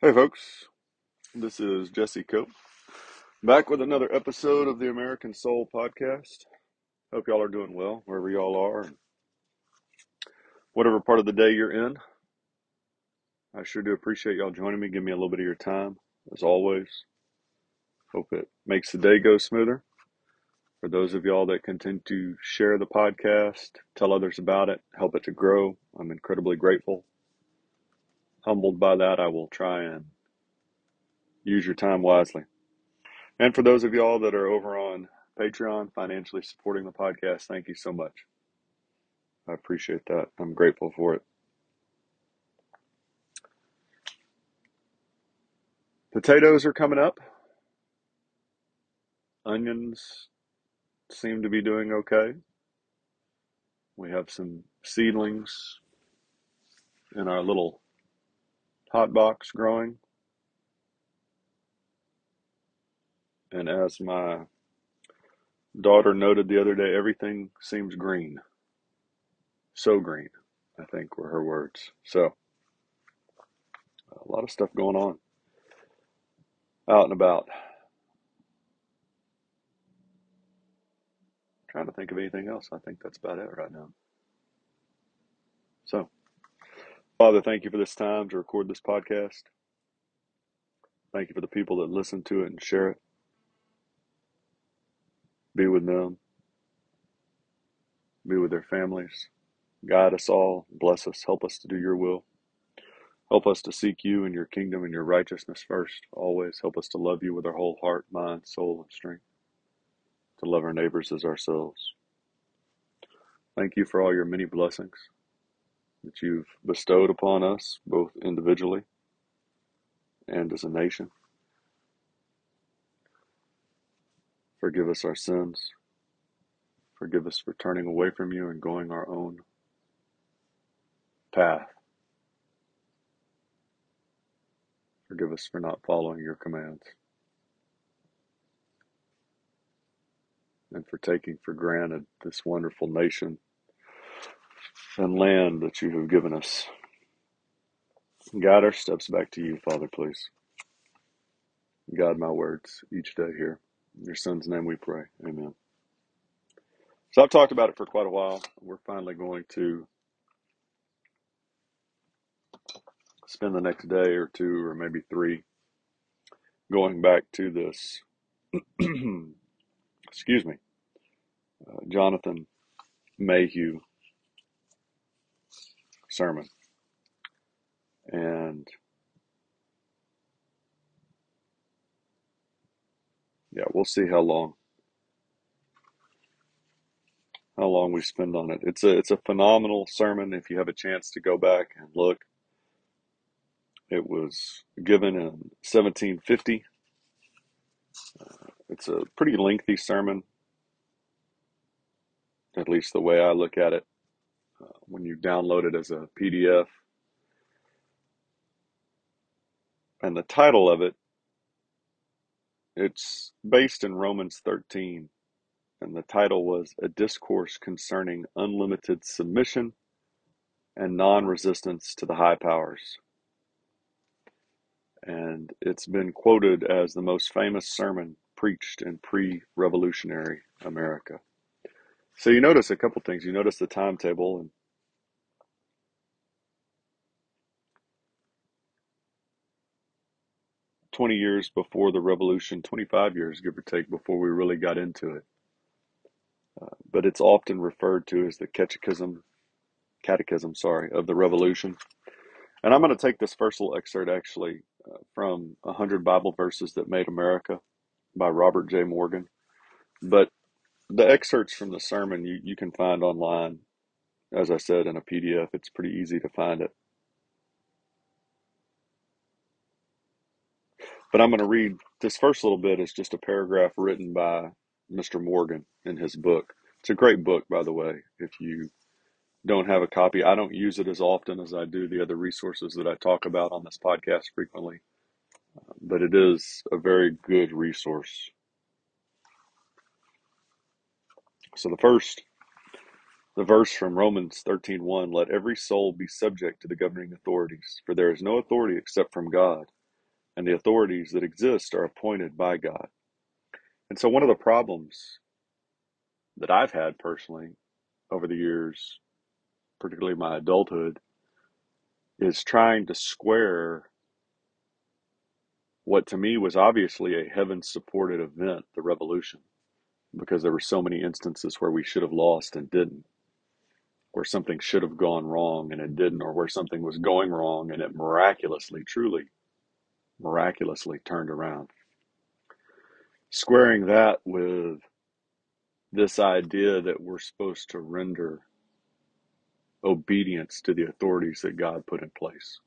Hey, folks. This is Jesse Cope back with another episode of the American Soul Podcast. Hope y'all are doing well wherever y'all are, and whatever part of the day you're in. I sure do appreciate y'all joining me. Give me a little bit of your time, as always. Hope it makes the day go smoother. For those of y'all that continue to share the podcast, tell others about it, help it to grow, I'm incredibly grateful. Humbled by that, I will try and use your time wisely. And for those of y'all that are over on Patreon financially supporting the podcast, thank you so much. I appreciate that. I'm grateful for it. Potatoes are coming up. Onions seem to be doing okay. We have some seedlings in our little hot box growing. And as my daughter noted the other day, everything seems green. So green, I think were her words. So, a lot of stuff going on out and about. Trying to think of anything else. I think that's about it right now. So, Father, thank you for this time to record this podcast. Thank you for the people that listen to it and share it. Be with them, be with their families. Guide us all, bless us, help us to do your will. Help us to seek you and your kingdom and your righteousness first, always. Help us to love you with our whole heart, mind, soul, and strength, to love our neighbors as ourselves. Thank you for all your many blessings that you've bestowed upon us, both individually and as a nation. Forgive us our sins. Forgive us for turning away from you and going our own path. Forgive us for not following your commands and for taking for granted this wonderful nation and land that you have given us. Guide our steps back to you, Father, please. Guide my words each day here. In your son's name we pray. Amen. So I've talked about it for quite a while. We're finally going to spend the next day or two or maybe three going back to this, excuse me, uh, Jonathan Mayhew sermon. And yeah, we'll see how long how long we spend on it. It's a it's a phenomenal sermon if you have a chance to go back and look. It was given in 1750. Uh, it's a pretty lengthy sermon, at least the way I look at it. Uh, when you download it as a PDF, and the title of it, it's based in Romans 13, and the title was A Discourse Concerning Unlimited Submission and Non Resistance to the High Powers. And it's been quoted as the most famous sermon preached in pre revolutionary America. So you notice a couple things. You notice the timetable, and 20 years before the revolution, 25 years, give or take, before we really got into it. Uh, but it's often referred to as the catechism, catechism, sorry, of the revolution. And I'm going to take this first little excerpt actually uh, from 100 Bible Verses That Made America by Robert J. Morgan. But the excerpts from the sermon you, you can find online, as I said, in a PDF. It's pretty easy to find it. But I'm going to read this first little bit is just a paragraph written by Mr. Morgan in his book. It's a great book, by the way. If you don't have a copy, I don't use it as often as I do the other resources that I talk about on this podcast frequently, but it is a very good resource. So the first the verse from Romans 13:1 let every soul be subject to the governing authorities for there is no authority except from God and the authorities that exist are appointed by God. And so, one of the problems that I've had personally over the years, particularly my adulthood, is trying to square what to me was obviously a heaven supported event, the revolution, because there were so many instances where we should have lost and didn't, where something should have gone wrong and it didn't, or where something was going wrong and it miraculously, truly, miraculously turned around. Squaring that with this idea that we're supposed to render obedience to the authorities that God put in place.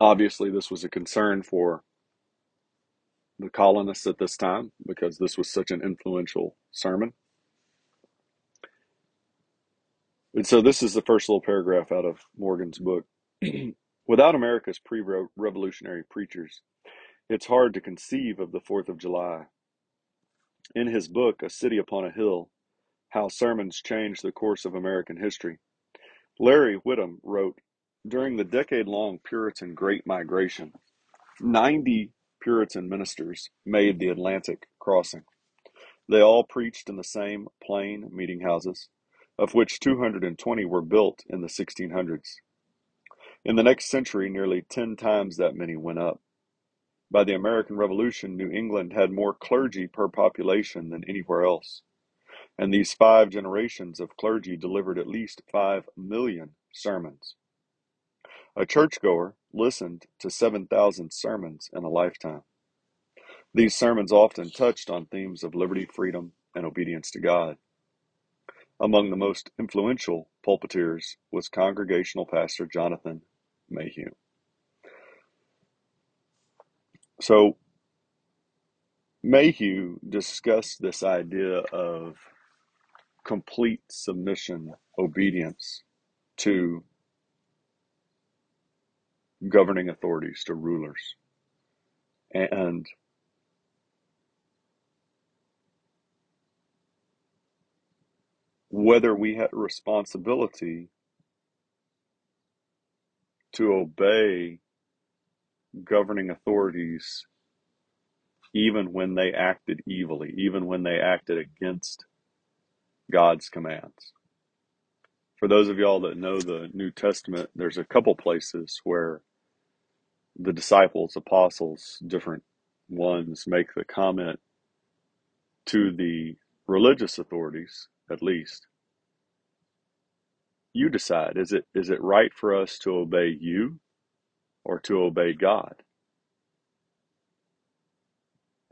Obviously, this was a concern for the colonists at this time because this was such an influential sermon. And so, this is the first little paragraph out of Morgan's book. Without America's pre revolutionary preachers, it's hard to conceive of the 4th of July. In his book, A City Upon a Hill How Sermons Changed the Course of American History, Larry Witham wrote During the decade long Puritan Great Migration, 90 Puritan ministers made the Atlantic crossing. They all preached in the same plain meeting houses, of which 220 were built in the 1600s. In the next century, nearly 10 times that many went up. By the American Revolution, New England had more clergy per population than anywhere else, and these five generations of clergy delivered at least 5 million sermons. A churchgoer listened to 7,000 sermons in a lifetime. These sermons often touched on themes of liberty, freedom, and obedience to God. Among the most influential pulpiteers was Congregational Pastor Jonathan Mayhew. So, Mayhew discussed this idea of complete submission, obedience to governing authorities, to rulers. And whether we had a responsibility to obey governing authorities even when they acted evilly, even when they acted against God's commands. For those of y'all that know the New Testament, there's a couple places where the disciples, apostles, different ones make the comment to the religious authorities, at least, you decide is it is it right for us to obey you or to obey God?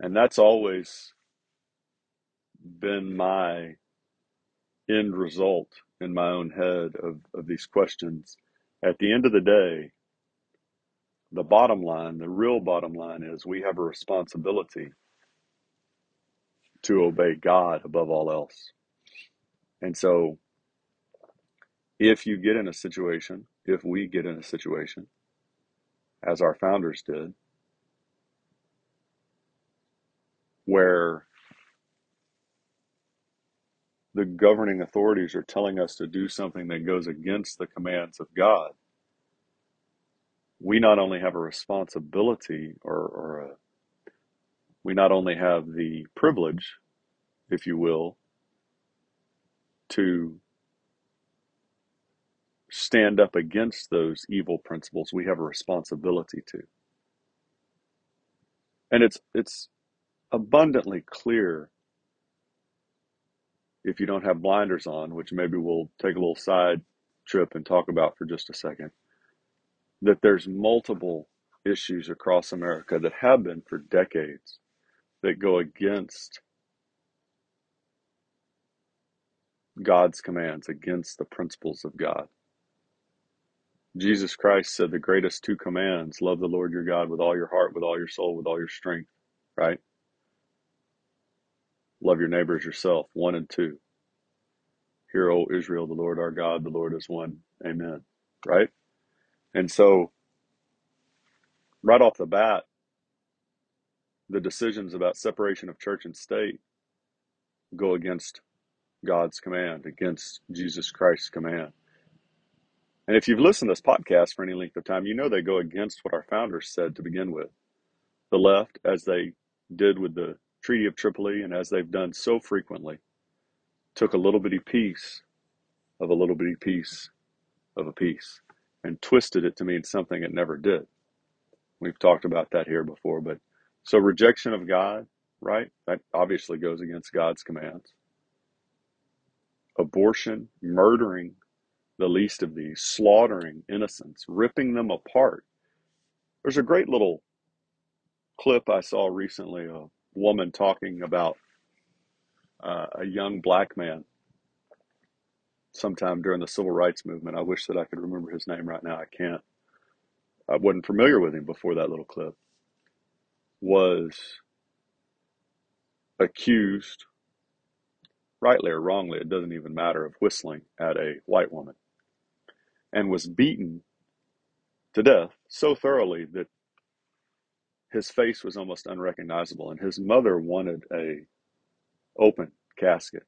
And that's always been my end result in my own head of, of these questions. At the end of the day, the bottom line, the real bottom line is we have a responsibility to obey God above all else. And so, if you get in a situation, if we get in a situation, as our founders did, where the governing authorities are telling us to do something that goes against the commands of God, we not only have a responsibility or, or a, we not only have the privilege, if you will, to stand up against those evil principles, we have a responsibility to. And it's it's abundantly clear if you don't have blinders on, which maybe we'll take a little side trip and talk about for just a second, that there's multiple issues across America that have been for decades that go against God's commands, against the principles of God. Jesus Christ said the greatest two commands love the Lord your God with all your heart, with all your soul, with all your strength, right? Love your neighbors yourself, one and two. Hear, O Israel, the Lord our God, the Lord is one. Amen. Right? And so, right off the bat, the decisions about separation of church and state go against God's command, against Jesus Christ's command. And if you've listened to this podcast for any length of time, you know they go against what our founders said to begin with. The left, as they did with the Treaty of Tripoli and as they've done so frequently, took a little bitty piece of a little bitty piece of a piece and twisted it to mean something it never did. We've talked about that here before, but so rejection of God, right? That obviously goes against God's commands. Abortion, murdering the least of these, slaughtering innocents, ripping them apart. There's a great little clip I saw recently a woman talking about uh, a young black man sometime during the civil rights movement. I wish that I could remember his name right now. I can't. I wasn't familiar with him before that little clip. Was accused, rightly or wrongly, it doesn't even matter, of whistling at a white woman and was beaten to death so thoroughly that his face was almost unrecognizable and his mother wanted a open casket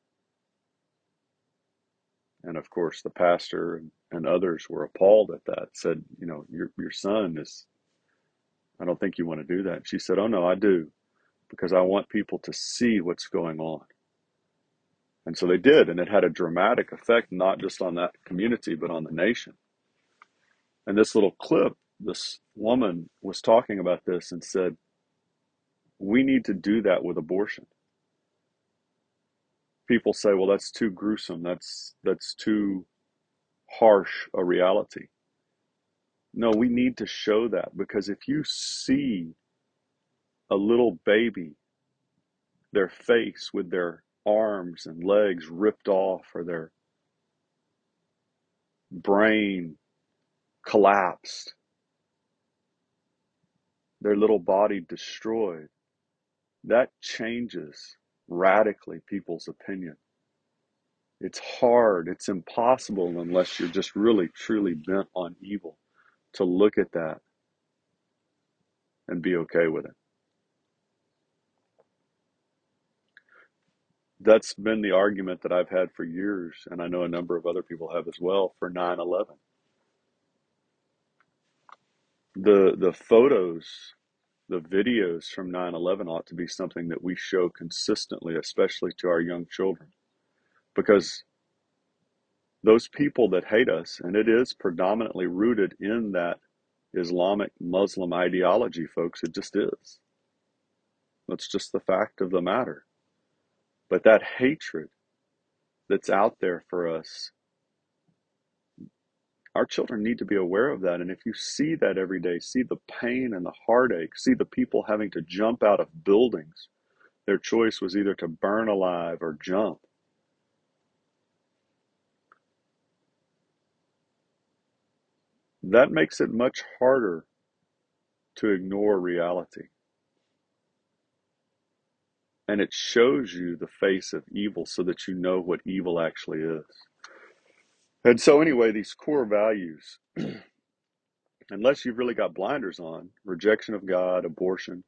and of course the pastor and, others were appalled at that said you know your your son is i don't think you want to do that. She said oh no i do because i want people to see what's going on. And so they did and it had a dramatic effect not just on that community but on the nation. And this little clip this woman was talking about this and said we need to do that with abortion people say well that's too gruesome. That's that's too harsh a reality. No we need to show that because if you see a little baby their face with their arms and legs ripped off or their brain collapsed their little body destroyed that changes radically people's opinion. It's hard, it's impossible unless you're just really truly bent on evil to look at that and be okay with it. That's been the argument that I've had for years, and I know a number of other people have as well for 9 11. The, the photos the videos from 9-11 ought to be something that we show consistently especially to our young children. Because those people that hate us and it is predominantly rooted in that islamic muslim ideology folks it just is. That's just the fact of the matter. But that hatred that's out there for us our children need to be aware of that. And if you see that every day, see the pain and the heartache, see the people having to jump out of buildings, their choice was either to burn alive or jump. That makes it much harder to ignore reality. And it shows you the face of evil so that you know what evil actually is. And so, anyway, these core values, unless you've really got blinders on rejection of God, abortion,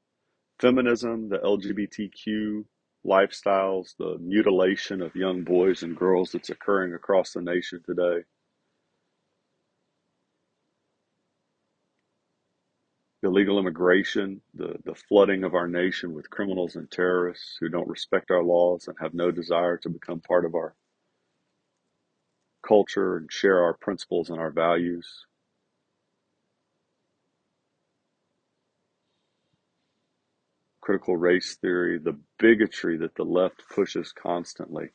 feminism, the LGBTQ lifestyles, the mutilation of young boys and girls that's occurring across the nation today, illegal immigration, the, the flooding of our nation with criminals and terrorists who don't respect our laws and have no desire to become part of our culture and share our principles and our values. Critical race theory, the bigotry that the left pushes constantly,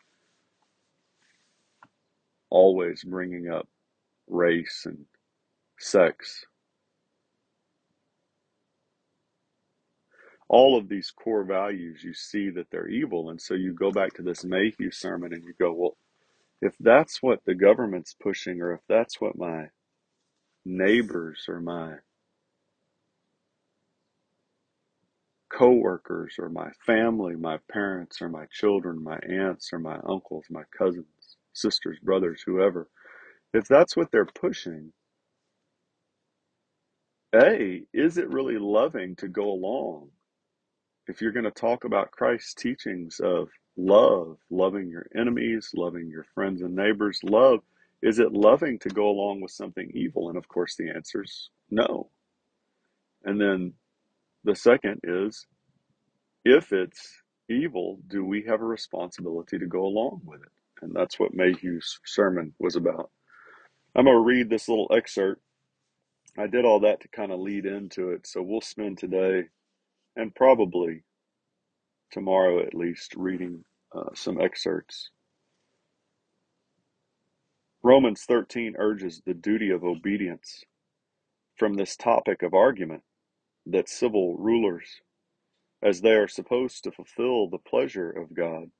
always bringing up race and sex. All of these core values, you see that they're evil. And so you go back to this Mayhew sermon and you go, well, if that's what the government's pushing, or if that's what my neighbors or my coworkers or my family, my parents or my children, my aunts or my uncles, my cousins, sisters, brothers, whoever, if that's what they're pushing, A, is it really loving to go along? If you're going to talk about Christ's teachings of love, loving your enemies, loving your friends and neighbors. Love Is it loving to go along with something evil? And of course, the answer is no. And then the second is if it's evil, do we have a responsibility to go along with it? And that's what Mayhew's sermon was about. I'm going to read this little excerpt. I did all that to kind of lead into it. So we'll spend today and probably tomorrow at least reading uh, some excerpts. Romans 13 urges the duty of obedience from this topic of argument that civil rulers, as they are supposed to fulfill the pleasure of God,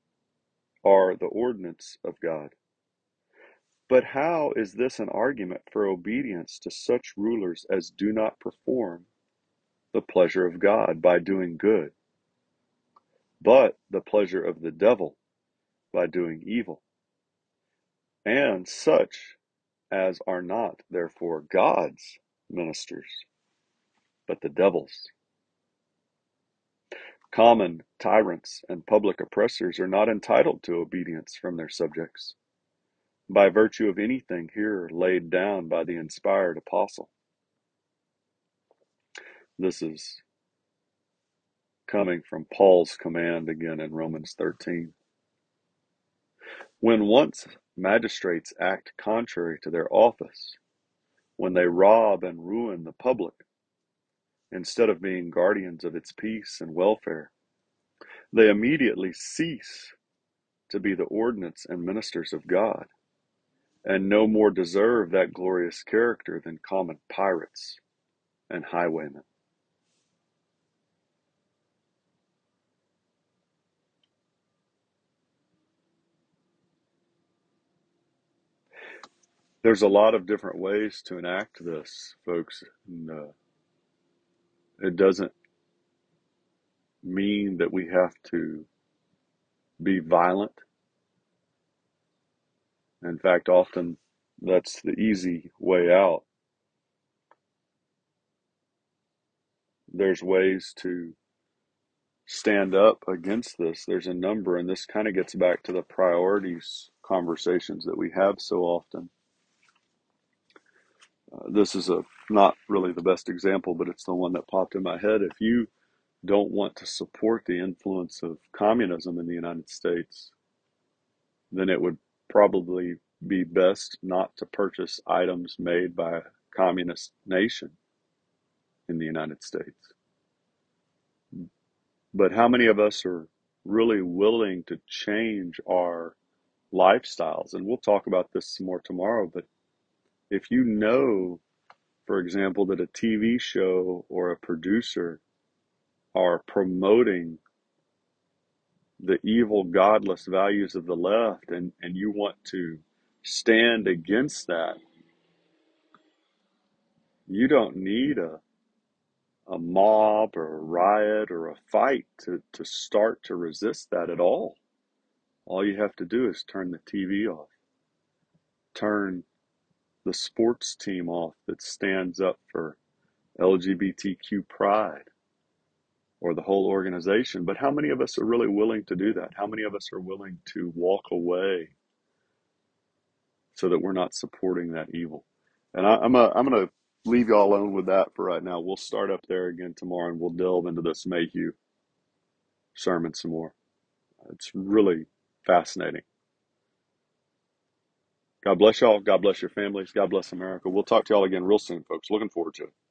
are the ordinance of God. But how is this an argument for obedience to such rulers as do not perform the pleasure of God by doing good, but the pleasure of the devil by doing evil? And such as are not, therefore, God's ministers, but the devil's. Common tyrants and public oppressors are not entitled to obedience from their subjects by virtue of anything here laid down by the inspired apostle. This is coming from Paul's command again in Romans 13. When once magistrates act contrary to their office, when they rob and ruin the public, instead of being guardians of its peace and welfare, they immediately cease to be the ordinance and ministers of God, and no more deserve that glorious character than common pirates and highwaymen. There's a lot of different ways to enact this, folks. And, uh, it doesn't mean that we have to be violent. In fact, often that's the easy way out. There's ways to stand up against this. There's a number, and this kind of gets back to the priorities conversations that we have so often. Uh, this is a not really the best example, but it's the one that popped in my head. If you don't want to support the influence of communism in the United States, then it would probably be best not to purchase items made by a communist nation in the United States. But how many of us are really willing to change our lifestyles? And we'll talk about this more tomorrow, but if you know, for example, that a TV show or a producer are promoting the evil, godless values of the left, and, and you want to stand against that, you don't need a, a mob or a riot or a fight to, to start to resist that at all. All you have to do is turn the TV off, turn the sports team off that stands up for LGBTQ pride or the whole organization. But how many of us are really willing to do that? How many of us are willing to walk away so that we're not supporting that evil? And I, I'm a, I'm going to leave y'all alone with that for right now. We'll start up there again tomorrow and we'll delve into this Mayhew sermon some more. It's really fascinating. God bless y'all. God bless your families. God bless America. We'll talk to y'all again real soon, folks. Looking forward to it.